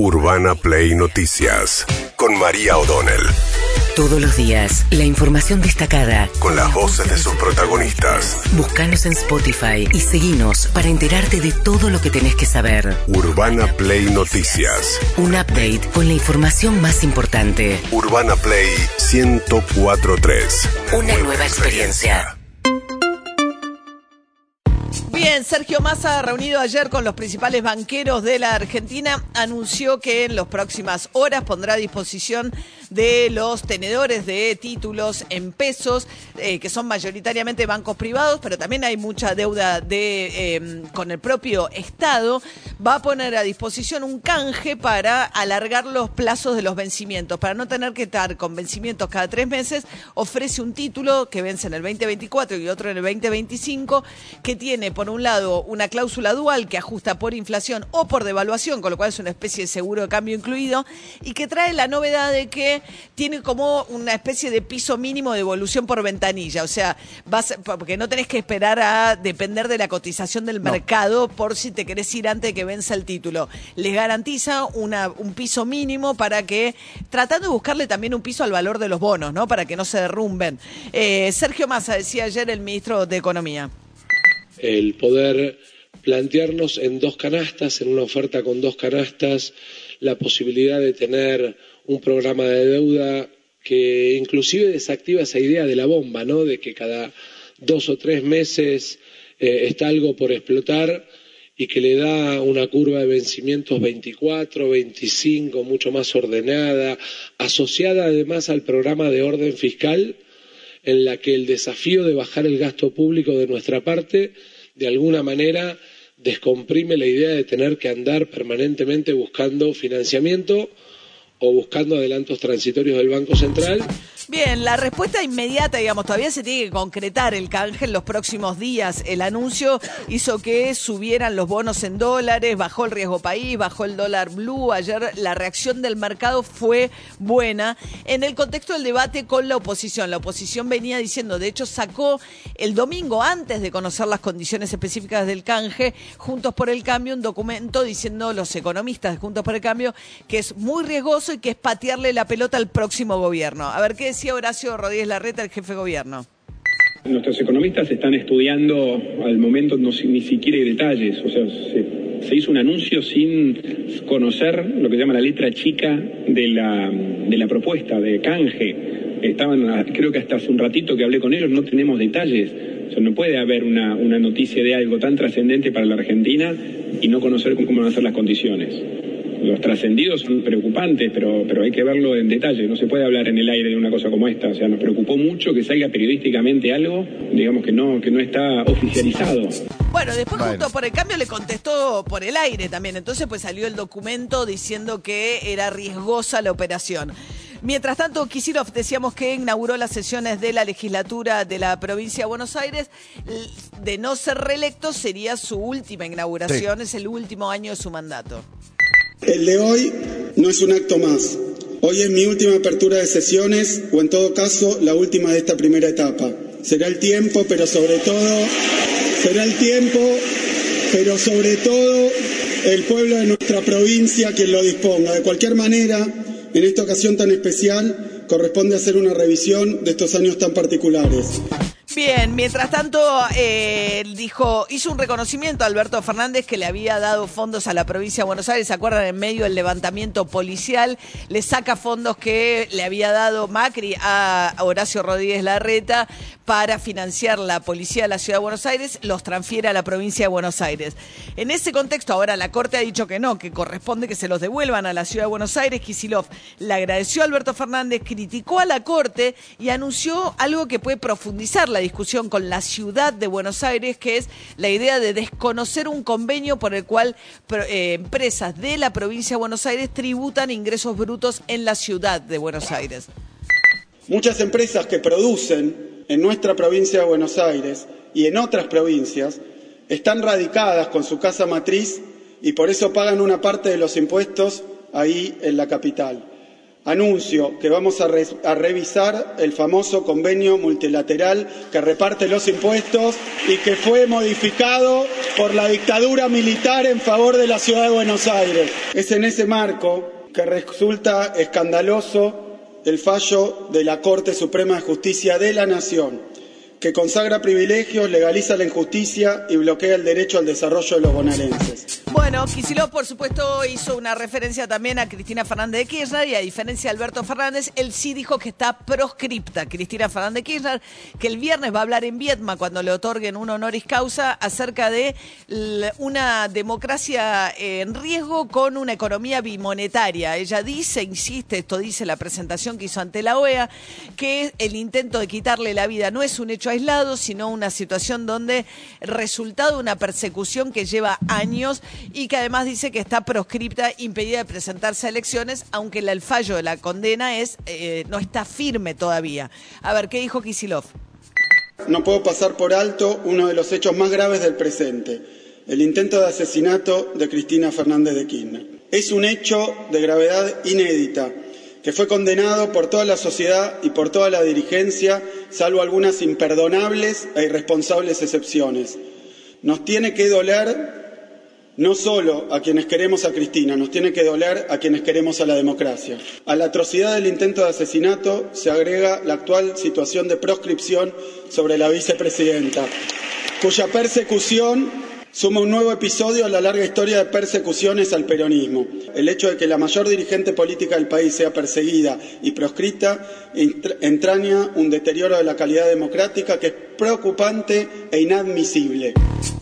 Urbana Play Noticias con María O'Donnell. Todos los días, la información destacada. Con las voces de sus protagonistas. Búscanos en Spotify y seguinos para enterarte de todo lo que tenés que saber. Urbana Play Noticias. Un update con la información más importante. Urbana Play 1043. Una nueva experiencia. Sergio Massa, reunido ayer con los principales banqueros de la Argentina, anunció que en las próximas horas pondrá a disposición de los tenedores de títulos en pesos, eh, que son mayoritariamente bancos privados, pero también hay mucha deuda de, eh, con el propio Estado, va a poner a disposición un canje para alargar los plazos de los vencimientos, para no tener que estar con vencimientos cada tres meses, ofrece un título que vence en el 2024 y otro en el 2025, que tiene por un lado una cláusula dual que ajusta por inflación o por devaluación, con lo cual es una especie de seguro de cambio incluido, y que trae la novedad de que tiene como una especie de piso mínimo de evolución por ventanilla, o sea, vas, porque no tenés que esperar a depender de la cotización del mercado por si te querés ir antes de que venza el título. Les garantiza una, un piso mínimo para que, tratando de buscarle también un piso al valor de los bonos, ¿no? Para que no se derrumben. Eh, Sergio Massa decía ayer el ministro de Economía el poder plantearnos en dos canastas, en una oferta con dos canastas, la posibilidad de tener un programa de deuda que inclusive desactiva esa idea de la bomba, ¿no? De que cada dos o tres meses eh, está algo por explotar y que le da una curva de vencimientos 24, 25, mucho más ordenada, asociada además al programa de orden fiscal en la que el desafío de bajar el gasto público de nuestra parte, de alguna manera, descomprime la idea de tener que andar permanentemente buscando financiamiento o buscando adelantos transitorios del Banco Central Bien, la respuesta inmediata, digamos, todavía se tiene que concretar el canje en los próximos días. El anuncio hizo que subieran los bonos en dólares, bajó el riesgo país, bajó el dólar blue. Ayer la reacción del mercado fue buena en el contexto del debate con la oposición. La oposición venía diciendo, de hecho, sacó el domingo antes de conocer las condiciones específicas del canje, Juntos por el Cambio, un documento diciendo los economistas de Juntos por el Cambio que es muy riesgoso y que es patearle la pelota al próximo gobierno. A ver qué decía Horacio Rodríguez Larreta, el jefe de gobierno. Nuestros economistas están estudiando al momento no, ni siquiera detalles, o sea, se, hizo un anuncio sin conocer lo que se llama la letra chica de la, de la propuesta de canje. Estaban, creo que hasta hace un ratito que hablé con ellos, no tenemos detalles. O sea, no puede haber una, una noticia de algo tan trascendente para la Argentina y no conocer cómo van a ser las condiciones los trascendidos son preocupantes, pero, pero hay que verlo en detalle. No se puede hablar en el aire de una cosa como esta. O sea, nos preocupó mucho que salga periodísticamente algo, digamos que no, que no está oficializado. Bueno, después junto por el cambio le contestó por el aire también. Entonces pues salió el documento diciendo que era riesgosa la operación. Mientras tanto, Kisilov decíamos que inauguró las sesiones de la legislatura de la provincia de Buenos Aires. De no ser reelecto, sería su última inauguración, es el último año de su mandato. El de hoy no es un acto más. Hoy es mi última apertura de sesiones o en todo caso la última de esta primera etapa. Será el tiempo, pero sobre todo, será el tiempo, pero sobre todo el pueblo de nuestra provincia quien lo disponga. De cualquier manera, en esta ocasión tan especial, corresponde hacer una revisión de estos años tan particulares. Bien, mientras tanto, eh, dijo, hizo un reconocimiento a Alberto Fernández que le había dado fondos a la provincia de Buenos Aires, ¿se acuerdan? En medio del levantamiento policial, le saca fondos que le había dado Macri a Horacio Rodríguez Larreta para financiar la policía de la ciudad de Buenos Aires, los transfiere a la provincia de Buenos Aires. En ese contexto, ahora la Corte ha dicho que no, que corresponde que se los devuelvan a la ciudad de Buenos Aires. Kisilov le agradeció a Alberto Fernández, criticó a la Corte y anunció algo que puede profundizar la discusión con la ciudad de Buenos Aires, que es la idea de desconocer un convenio por el cual eh, empresas de la provincia de Buenos Aires tributan ingresos brutos en la ciudad de Buenos Aires. Muchas empresas que producen en nuestra provincia de Buenos Aires y en otras provincias están radicadas con su casa matriz y por eso pagan una parte de los impuestos ahí en la capital. Anuncio que vamos a, revisar el famoso convenio multilateral que reparte los impuestos y que fue modificado por la dictadura militar en favor de la ciudad de Buenos Aires. Es en ese marco que resulta escandaloso el fallo de la Corte Suprema de Justicia de la Nación que consagra privilegios, legaliza la injusticia y bloquea el derecho al desarrollo de los bonaerenses. Bueno, Kicillof, por supuesto, hizo una referencia también a Cristina Fernández de Kirchner y a diferencia de Alberto Fernández, él sí dijo que está proscripta Cristina Fernández de Kirchner, que el viernes va a hablar en Vietma cuando le otorguen un honoris causa acerca de una democracia en riesgo con una economía bimonetaria. Ella dice, insiste, esto dice la presentación que hizo ante la OEA, que el intento de quitarle la vida no es un hecho aislado, sino una situación donde resultado una persecución que lleva años y que además dice que está proscripta, impedida de presentarse a elecciones, aunque el fallo de la condena es eh, no está firme todavía. A ver, ¿qué dijo Kisilov? No puedo pasar por alto uno de los hechos más graves del presente, el intento de asesinato de Cristina Fernández de Kirchner. Es un hecho de gravedad inédita que fue condenado por toda la sociedad y por toda la dirigencia, salvo algunas imperdonables e irresponsables excepciones. Nos tiene que doler no solo a quienes queremos a Cristina, nos tiene que doler a quienes queremos a la democracia. A la atrocidad del intento de asesinato se agrega la actual situación de proscripción sobre la vicepresidenta, cuya persecución suma un nuevo episodio a la larga historia de persecuciones al peronismo. El hecho de que la mayor dirigente política del país sea perseguida y proscrita entraña un deterioro de la calidad democrática que es preocupante e inadmisible.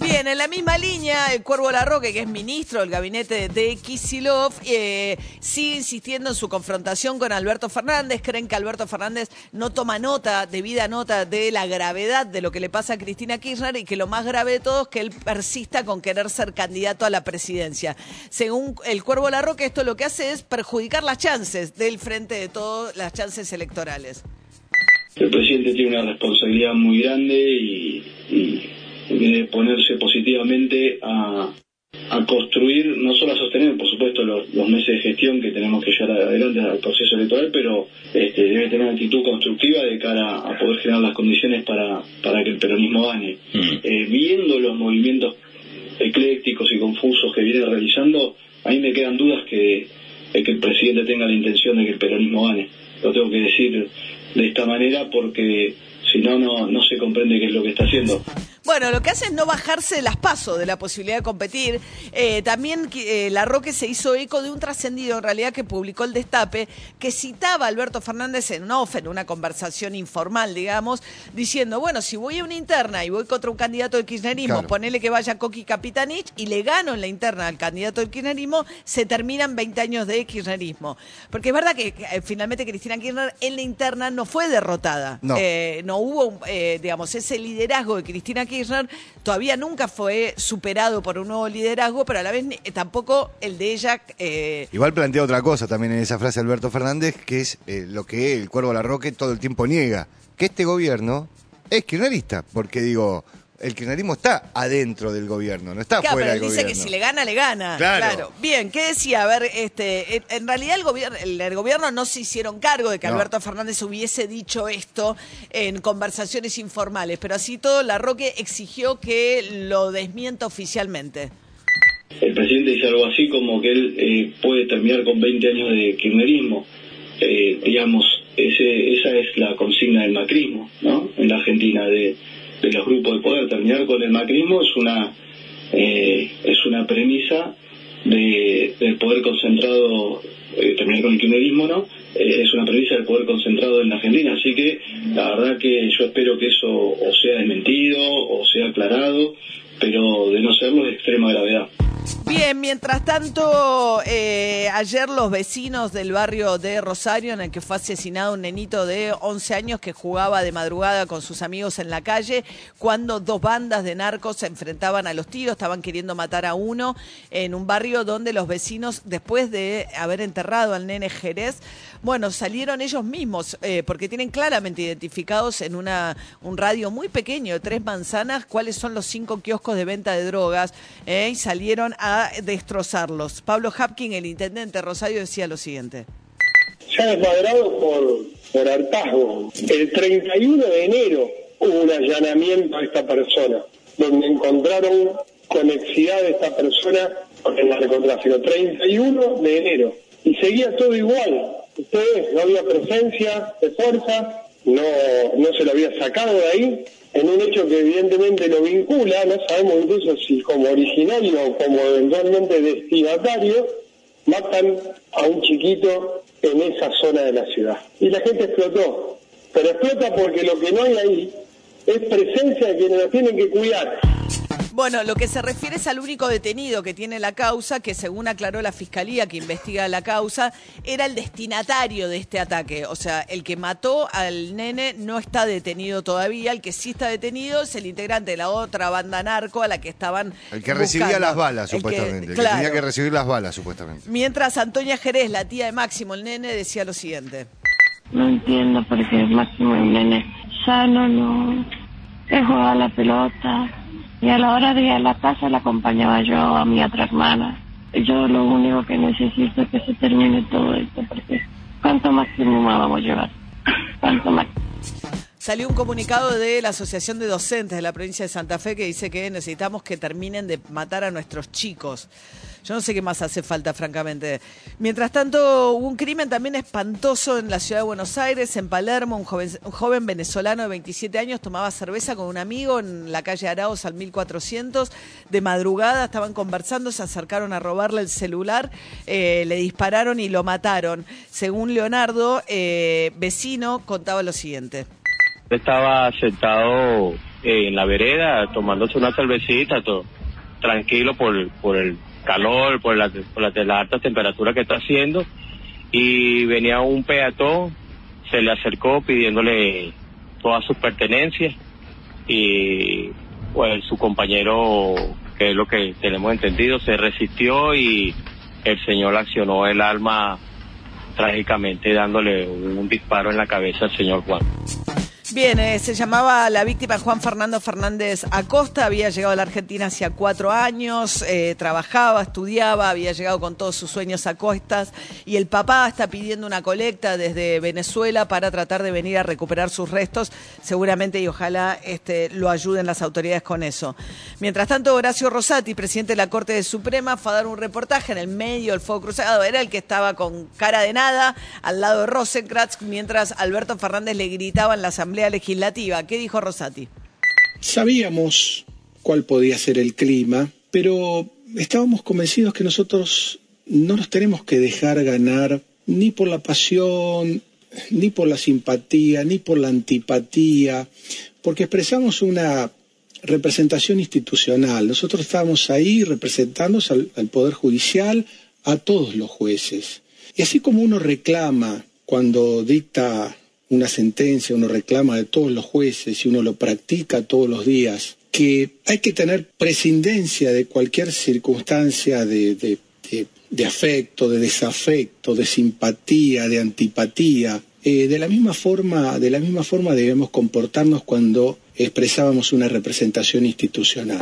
Bien, en la misma línea, el Cuervo Larroque, que es ministro del gabinete de Kisilov, eh, sigue insistiendo en su confrontación con Alberto Fernández. Creen que Alberto Fernández no toma nota, debida nota de la gravedad de lo que le pasa a Cristina Kirchner y que lo más grave de todo es que él persista con querer ser candidato a la presidencia. Según el Cuervo Larroque, esto lo que hace es perjudicar las chances del frente de todas las chances electorales. El presidente tiene una responsabilidad muy grande y de ponerse positivamente a, construir, no solo a sostener, por supuesto, los, meses de gestión que tenemos que llevar adelante al proceso electoral, pero este, debe tener una actitud constructiva de cara a poder generar las condiciones para, para que el peronismo gane. Mm. Eh, viendo los movimientos eclécticos y confusos que viene realizando, a mí me quedan dudas que, que el presidente tenga la intención de que el peronismo gane. Lo tengo que decir de esta manera porque si no, no se comprende qué es lo que está haciendo. Bueno, lo que hace es no bajarse de las pasos de la posibilidad de competir. Eh, también eh, La Roque se hizo eco de un trascendido, en realidad, que publicó el Destape, que citaba a Alberto Fernández en off, en una conversación informal, digamos, diciendo, bueno, si voy a una interna y voy contra un candidato del kirchnerismo, ponele que vaya Coqui Capitanich y le gano en la interna al candidato del kirchnerismo, se terminan 20 años de kirchnerismo. Porque es verdad que eh, finalmente Cristina Kirchner en la interna no fue derrotada. No, no hubo, digamos, ese liderazgo de Cristina Kirchner todavía nunca fue superado por un nuevo liderazgo, pero a la vez tampoco el de ella. Eh, Igual plantea otra cosa también en esa frase Alberto Fernández, que es eh, lo que el Cuervo Larroque todo el tiempo niega, que este gobierno es kirchnerista, porque digo, el kirchnerismo está adentro del gobierno, no está fuera del dice que si le gana, le gana. Claro. Bien, ¿qué decía? A ver, este, en realidad el gobierno, el, gobierno no se hicieron cargo de que Alberto Fernández hubiese dicho esto en conversaciones informales, pero así todo, la Roque exigió que lo desmienta oficialmente. El presidente dice algo así como que él eh, puede terminar con 20 años de kirchnerismo. Eh, digamos, ese, esa es la consigna del macrismo, ¿no? En la Argentina, de de los grupos de poder. Terminar con el macrismo es una, eh, es una premisa de, del poder concentrado, eh, terminar con el kirchnerismo, ¿no? Eh, es una premisa del poder concentrado en la Argentina. Así que la verdad que yo espero que eso o sea desmentido o sea aclarado, pero de no serlo es de extrema gravedad. Bien, mientras tanto, eh, ayer los vecinos del barrio de Rosario, en el que fue asesinado un nenito de 11 años que jugaba de madrugada con sus amigos en la calle, cuando dos bandas de narcos se enfrentaban a los tiros, estaban queriendo matar a uno en un barrio donde los vecinos, después de haber enterrado al nene Jerez, bueno, salieron ellos mismos, eh, porque tienen claramente identificados en una, un radio muy pequeño tres manzanas cuáles son los cinco kioscos de venta de drogas, eh, y salieron a destrozarlos. Pablo Hapkin, el intendente Rosario, decía lo siguiente. se ha desmadrado por, por hartazgo. El 31 de enero hubo un allanamiento a esta persona, donde encontraron conexidad de esta persona con el narcotráfico. 31 de enero. Y seguía todo igual. Ustedes, no había presencia de fuerza, no, no se lo había sacado de ahí, en un hecho que evidentemente lo vincula, no sabemos incluso si como originario o como eventualmente destinatario, matan a un chiquito en esa zona de la ciudad. Y la gente explotó. Pero explota porque lo que no hay ahí es presencia de quienes nos tienen que cuidar. Bueno, lo que se refiere es al único detenido que tiene la causa, que según aclaró la fiscalía que investiga la causa, era el destinatario de este ataque. O sea, el que mató al nene no está detenido todavía. El que sí está detenido es el integrante de la otra banda narco a la que estaban. El que recibía las balas, El que- supuestamente. El que, claro. tenía que recibir las balas, supuestamente. Mientras Antonia Jerez, la tía de Máximo, el nene, decía lo siguiente. No entiendo por qué Máximo el nene sano no es jugar la pelota y a la hora de ir a la casa la acompañaba yo a mi otra hermana. Yo lo único que necesito es que se termine todo esto porque ¿cuánto más vamos a llevar? ¿Cuánto más? Salió un comunicado de la Asociación de Docentes de la provincia de Santa Fe que dice que necesitamos que terminen de matar a nuestros chicos. Yo no sé qué más hace falta, francamente. Mientras tanto, hubo un crimen también espantoso en la ciudad de Buenos Aires, en Palermo. Un joven, venezolano de 27 años tomaba cerveza con un amigo en la calle Araos al 1400. De madrugada estaban conversando, se acercaron a robarle el celular, eh, le dispararon y lo mataron. Según Leonardo, eh, vecino, contaba lo siguiente. Estaba sentado en la vereda tomándose una cervecita, todo tranquilo por, por el calor, por la, por la, la alta temperatura que está haciendo, y venía un peatón, se le acercó pidiéndole todas sus pertenencias, y pues su compañero, que es lo que tenemos entendido, se resistió y el señor accionó el arma trágicamente dándole un disparo en la cabeza al señor Juan. Bien, eh, se llamaba la víctima Juan Fernando Fernández Acosta, había llegado a la Argentina hacía cuatro años, eh, trabajaba, estudiaba, había llegado con todos sus sueños a costas y el papá está pidiendo una colecta desde Venezuela para tratar de venir a recuperar sus restos, seguramente y ojalá este, lo ayuden las autoridades con eso. Mientras tanto, Horacio Rosati, presidente de la Corte Suprema, fue a dar un reportaje en el medio del fuego cruzado, era el que estaba con cara de nada al lado de Rosencrantz, mientras Alberto Fernández le gritaba en la Asamblea Legislativa. ¿Qué dijo Rosati? Sabíamos cuál podía ser el clima, pero estábamos convencidos que nosotros no nos tenemos que dejar ganar ni por la pasión, ni por la simpatía, ni por la antipatía, porque expresamos una representación institucional. Nosotros estábamos ahí representando al, al Poder Judicial, a todos los jueces. Y así como uno reclama cuando dicta una sentencia, uno reclama de todos los jueces y uno lo practica todos los días, que hay que tener prescindencia de cualquier circunstancia de, de, afecto, de desafecto, de simpatía, de antipatía. Eh, de la misma forma, de la misma forma debemos comportarnos cuando expresábamos una representación institucional.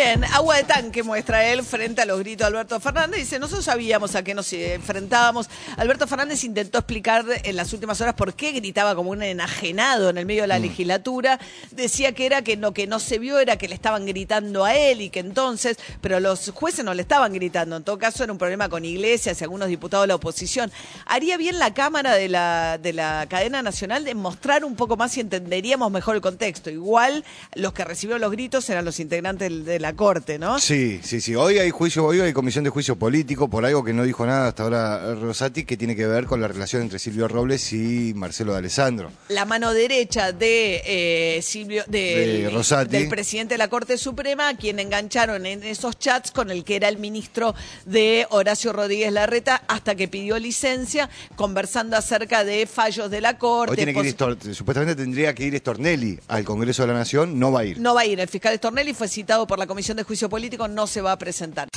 Bien, agua de tanque muestra él frente a los gritos de Alberto Fernández. Dice, nosotros sabíamos a qué nos enfrentábamos. Alberto Fernández intentó explicar en las últimas horas por qué gritaba como un enajenado en el medio de la legislatura. Decía que era que lo que no se vio era que le estaban gritando a él y que entonces, pero los jueces no le estaban gritando. En todo caso era un problema con iglesias y algunos diputados de la oposición. Haría bien la Cámara de la, de la cadena nacional de mostrar un poco más y entenderíamos mejor el contexto. Igual los que recibieron los gritos eran los integrantes de la Corte, ¿no? Sí, sí, sí. Hoy hay juicio, hoy hay comisión de juicio político por algo que no dijo nada hasta ahora Rosati, que tiene que ver con la relación entre Silvio Robles y Marcelo de Alessandro. La mano derecha de eh, Silvio, de, De Rosati. del presidente de la Corte Suprema, a quien engancharon en esos chats con el que era el ministro de Horacio Rodríguez Larreta, hasta que pidió licencia, conversando acerca de fallos de la Corte. Hoy tiene que ir, supuestamente tendría que ir Stornelli al Congreso de la Nación, no va a ir. No va a ir. El fiscal Stornelli fue citado por la Comisión de Juicio Político, no se va a presentar.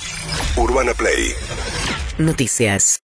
Urbana Play Noticias.